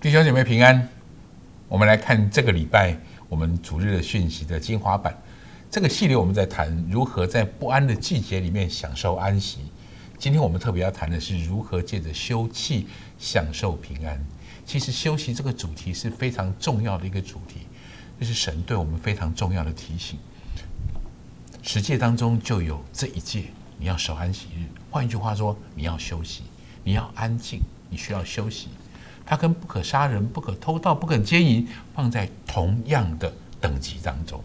弟兄姐妹平安，我们来看这个礼拜我们主日的讯息的精华版。这个系列我们在谈如何在不安的季节里面享受安息。今天我们特别要谈的是如何借着休憩享受平安。其实休息这个主题是非常重要的一个主题，这是神对我们非常重要的提醒。十诫当中就有这一诫，你要守安息日。换一句话说，你要休息，你要安静，你需要休息。它跟不可杀人、不可偷盗、不可奸淫放在同样的等级当中。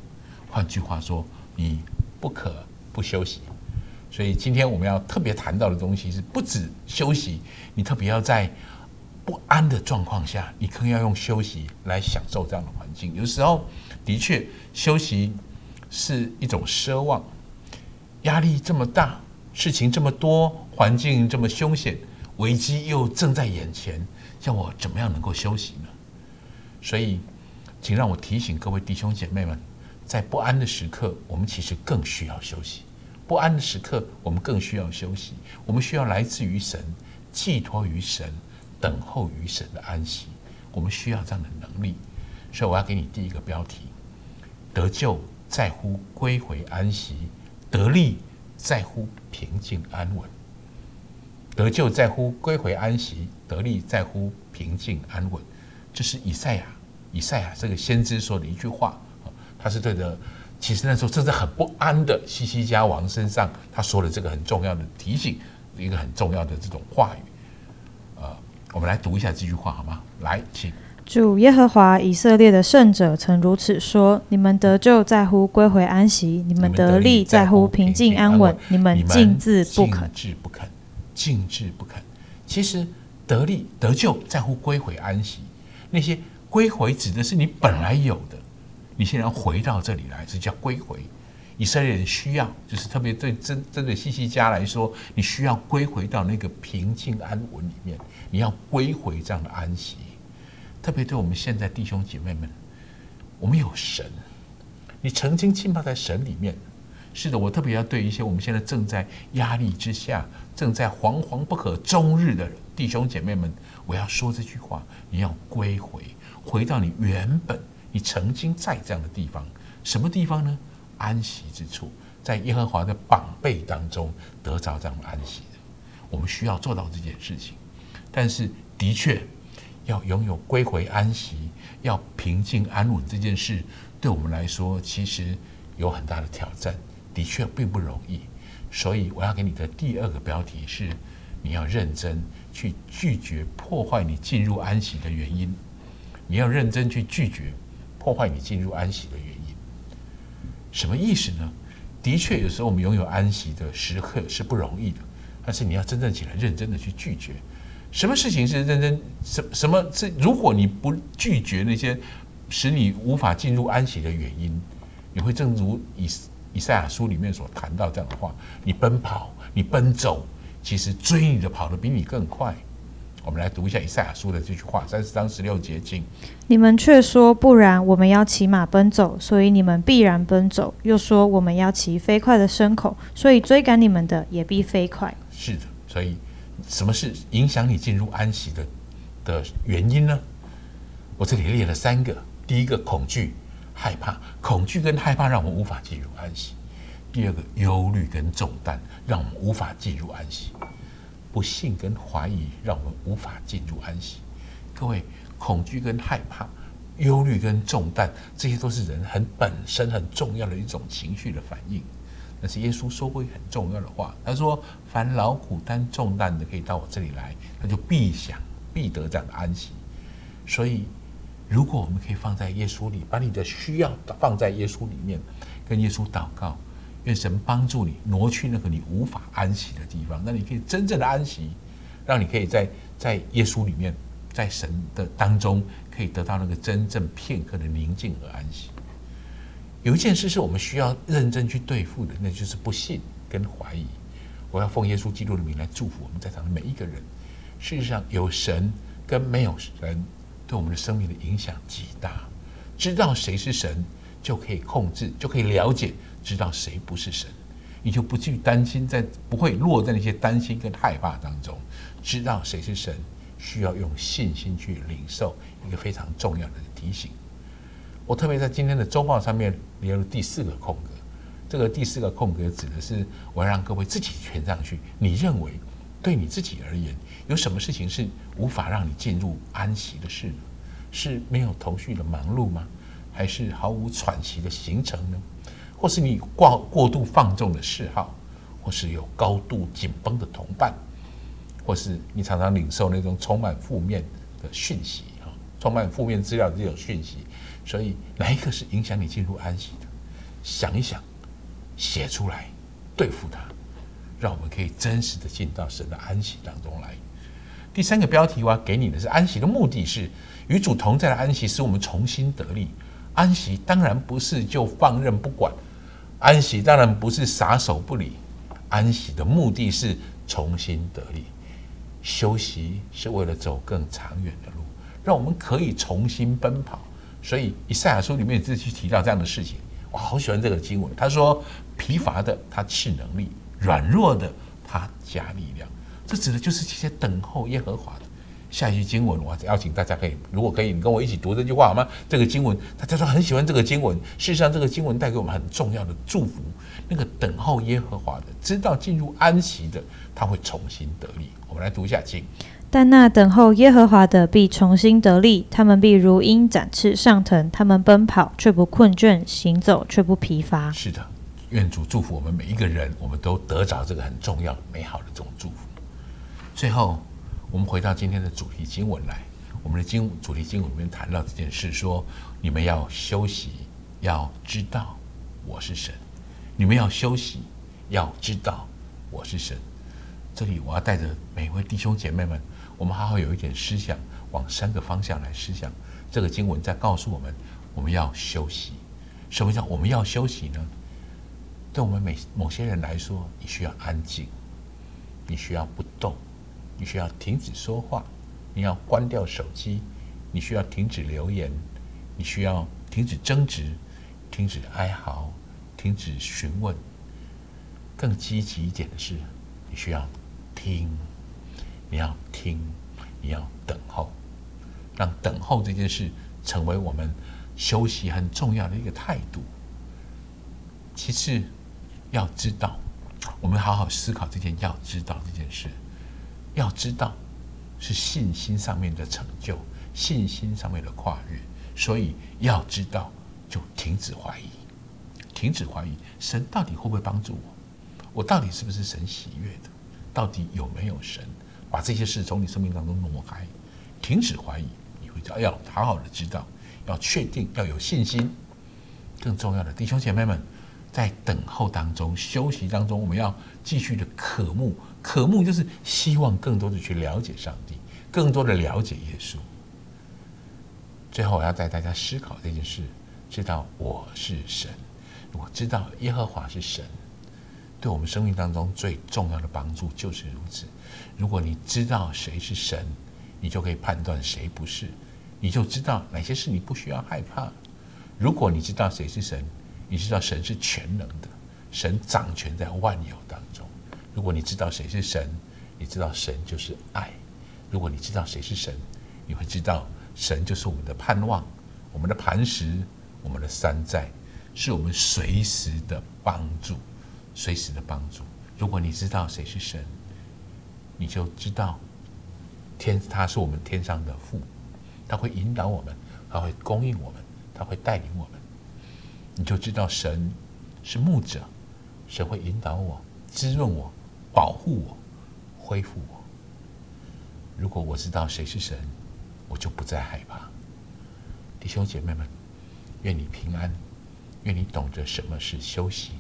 换句话说，你不可不休息。所以今天我们要特别谈到的东西是，不止休息，你特别要在不安的状况下，你更要用休息来享受这样的环境。有时候的确休息是一种奢望，压力这么大，事情这么多，环境这么凶险，危机又正在眼前。叫我怎么样能够休息呢？所以，请让我提醒各位弟兄姐妹们，在不安的时刻，我们其实更需要休息。不安的时刻，我们更需要休息。我们需要来自于神、寄托于神、等候于神的安息。我们需要这样的能力。所以，我要给你第一个标题：得救在乎归回安息，得力在乎平静安稳。得救在乎归回安息，得利在乎平静安稳。这是以赛亚，以赛亚这个先知说的一句话他是对着其实那时候正在很不安的西西家王身上，他说了这个很重要的提醒，一个很重要的这种话语。呃，我们来读一下这句话好吗？来，请主耶和华以色列的圣者曾如此说：你们得救在乎归回安息，你们得利在乎平静安稳，你们尽自不肯。静置不肯。其实得利得救在乎归回安息。那些归回指的是你本来有的，你现在要回到这里来，这叫归回。以色列人需要，就是特别对针针对西西家来说，你需要归回到那个平静安稳里面，你要归回这样的安息。特别对我们现在弟兄姐妹们，我们有神，你曾经浸泡在神里面。是的，我特别要对一些我们现在正在压力之下。正在惶惶不可终日的弟兄姐妹们，我要说这句话：你要归回，回到你原本你曾经在这样的地方。什么地方呢？安息之处，在耶和华的宝贝当中得着这样的安息的。我们需要做到这件事情，但是的确要拥有归回安息、要平静安稳这件事，对我们来说其实有很大的挑战，的确并不容易。所以我要给你的第二个标题是：你要认真去拒绝破坏你进入安息的原因。你要认真去拒绝破坏你进入安息的原因。什么意思呢？的确，有时候我们拥有安息的时刻是不容易的，但是你要真正起来认真的去拒绝。什么事情是认真？什什么是？如果你不拒绝那些使你无法进入安息的原因，你会正如以。以赛亚书里面所谈到这样的话：你奔跑，你奔走，其实追你的跑得比你更快。我们来读一下以赛亚书的这句话，三十章十六节经。你们却说不然，我们要骑马奔走，所以你们必然奔走；又说我们要骑飞快的牲口，所以追赶你们的也必飞快。是的，所以什么是影响你进入安息的的原因呢？我这里列了三个：第一个，恐惧。害怕、恐惧跟害怕让我们无法进入安息；第二个，忧虑跟重担让我们无法进入安息；不幸跟怀疑让我们无法进入安息。各位，恐惧跟害怕、忧虑跟重担，这些都是人很本身很重要的一种情绪的反应。但是耶稣说过一很重要的话，他说：“凡劳苦担重担的，可以到我这里来，他就必想必得这样的安息。”所以。如果我们可以放在耶稣里，把你的需要放在耶稣里面，跟耶稣祷告，愿神帮助你挪去那个你无法安息的地方，那你可以真正的安息，让你可以在在耶稣里面，在神的当中，可以得到那个真正片刻的宁静和安息。有一件事是我们需要认真去对付的，那就是不信跟怀疑。我要奉耶稣基督的名来祝福我们在场的每一个人。事实上，有神跟没有神。对我们的生命的影响极大，知道谁是神，就可以控制，就可以了解，知道谁不是神，你就不去担心，在不会落在那些担心跟害怕当中。知道谁是神，需要用信心去领受一个非常重要的提醒。我特别在今天的周报上面留了第四个空格，这个第四个空格指的是我要让各位自己填上去。你认为对你自己而言，有什么事情是无法让你进入安息的事呢？是没有头绪的忙碌吗？还是毫无喘息的行程呢？或是你过过度放纵的嗜好，或是有高度紧绷的同伴，或是你常常领受那种充满负面的讯息啊，充满负面资料的这种讯息。所以，哪一个是影响你进入安息的？想一想，写出来，对付它，让我们可以真实的进到神的安息当中来。第三个标题我要给你的是：安息的目的是与主同在的安息，使我们重新得力。安息当然不是就放任不管，安息当然不是撒手不理，安息的目的是重新得力。休息是为了走更长远的路，让我们可以重新奔跑。所以以赛亚书里面自己提到这样的事情，我好喜欢这个经文。他说：“疲乏的他赐能力，软弱的他加力量。”这指的就是这些等候耶和华的。下一句经文，我邀请大家可以，如果可以，你跟我一起读这句话好吗？这个经文，大家说很喜欢这个经文。事实上，这个经文带给我们很重要的祝福。那个等候耶和华的，知道进入安息的，他会重新得力。我们来读一下经。但那等候耶和华的必重新得力，他们必如鹰展翅上腾，他们奔跑却不困倦，行走却不疲乏。是的，愿主祝福我们每一个人，我们都得着这个很重要、美好的这种祝福。最后，我们回到今天的主题经文来，我们的经主题经文里面谈到这件事，说你们要休息，要知道我是神；你们要休息，要知道我是神。这里我要带着每一位弟兄姐妹们。我们好好有一点思想，往三个方向来思想。这个经文在告诉我们，我们要休息。什么叫我们要休息呢？对我们每某些人来说，你需要安静，你需要不动，你需要停止说话，你要关掉手机，你需要停止留言，你需要停止争执，停止哀嚎，停止询问。更积极一点的是，你需要听。你要听，你要等候，让等候这件事成为我们休息很重要的一个态度。其次，要知道，我们好好思考这件要知道这件事。要知道，是信心上面的成就，信心上面的跨越。所以要知道，就停止怀疑，停止怀疑，神到底会不会帮助我？我到底是不是神喜悦的？到底有没有神？把这些事从你生命当中挪开，停止怀疑，你会要要好好的知道，要确定，要有信心。更重要的，弟兄姐妹们，在等候当中、休息当中，我们要继续的渴慕，渴慕就是希望更多的去了解上帝，更多的了解耶稣。最后，我要带大家思考这件事：知道我是神，我知道耶和华是神。对我们生命当中最重要的帮助就是如此。如果你知道谁是神，你就可以判断谁不是，你就知道哪些事你不需要害怕。如果你知道谁是神，你知道神是全能的，神掌权在万有当中。如果你知道谁是神，你知道神就是爱。如果你知道谁是神，你会知道神就是我们的盼望，我们的磐石，我们的山寨，是我们随时的帮助。随时的帮助。如果你知道谁是神，你就知道天他是我们天上的父，他会引导我们，他会供应我们，他会带领我们。你就知道神是牧者，神会引导我、滋润我、保护我、恢复我。如果我知道谁是神，我就不再害怕。弟兄姐妹们，愿你平安，愿你懂得什么是休息。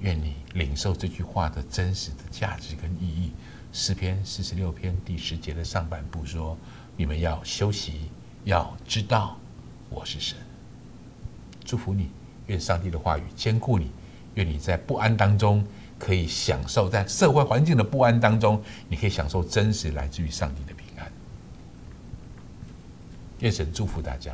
愿你领受这句话的真实的价值跟意义。诗篇四十六篇第十节的上半部说：“你们要休息，要知道我是神。”祝福你，愿上帝的话语坚固你，愿你在不安当中可以享受，在社会环境的不安当中，你可以享受真实来自于上帝的平安。愿神祝福大家。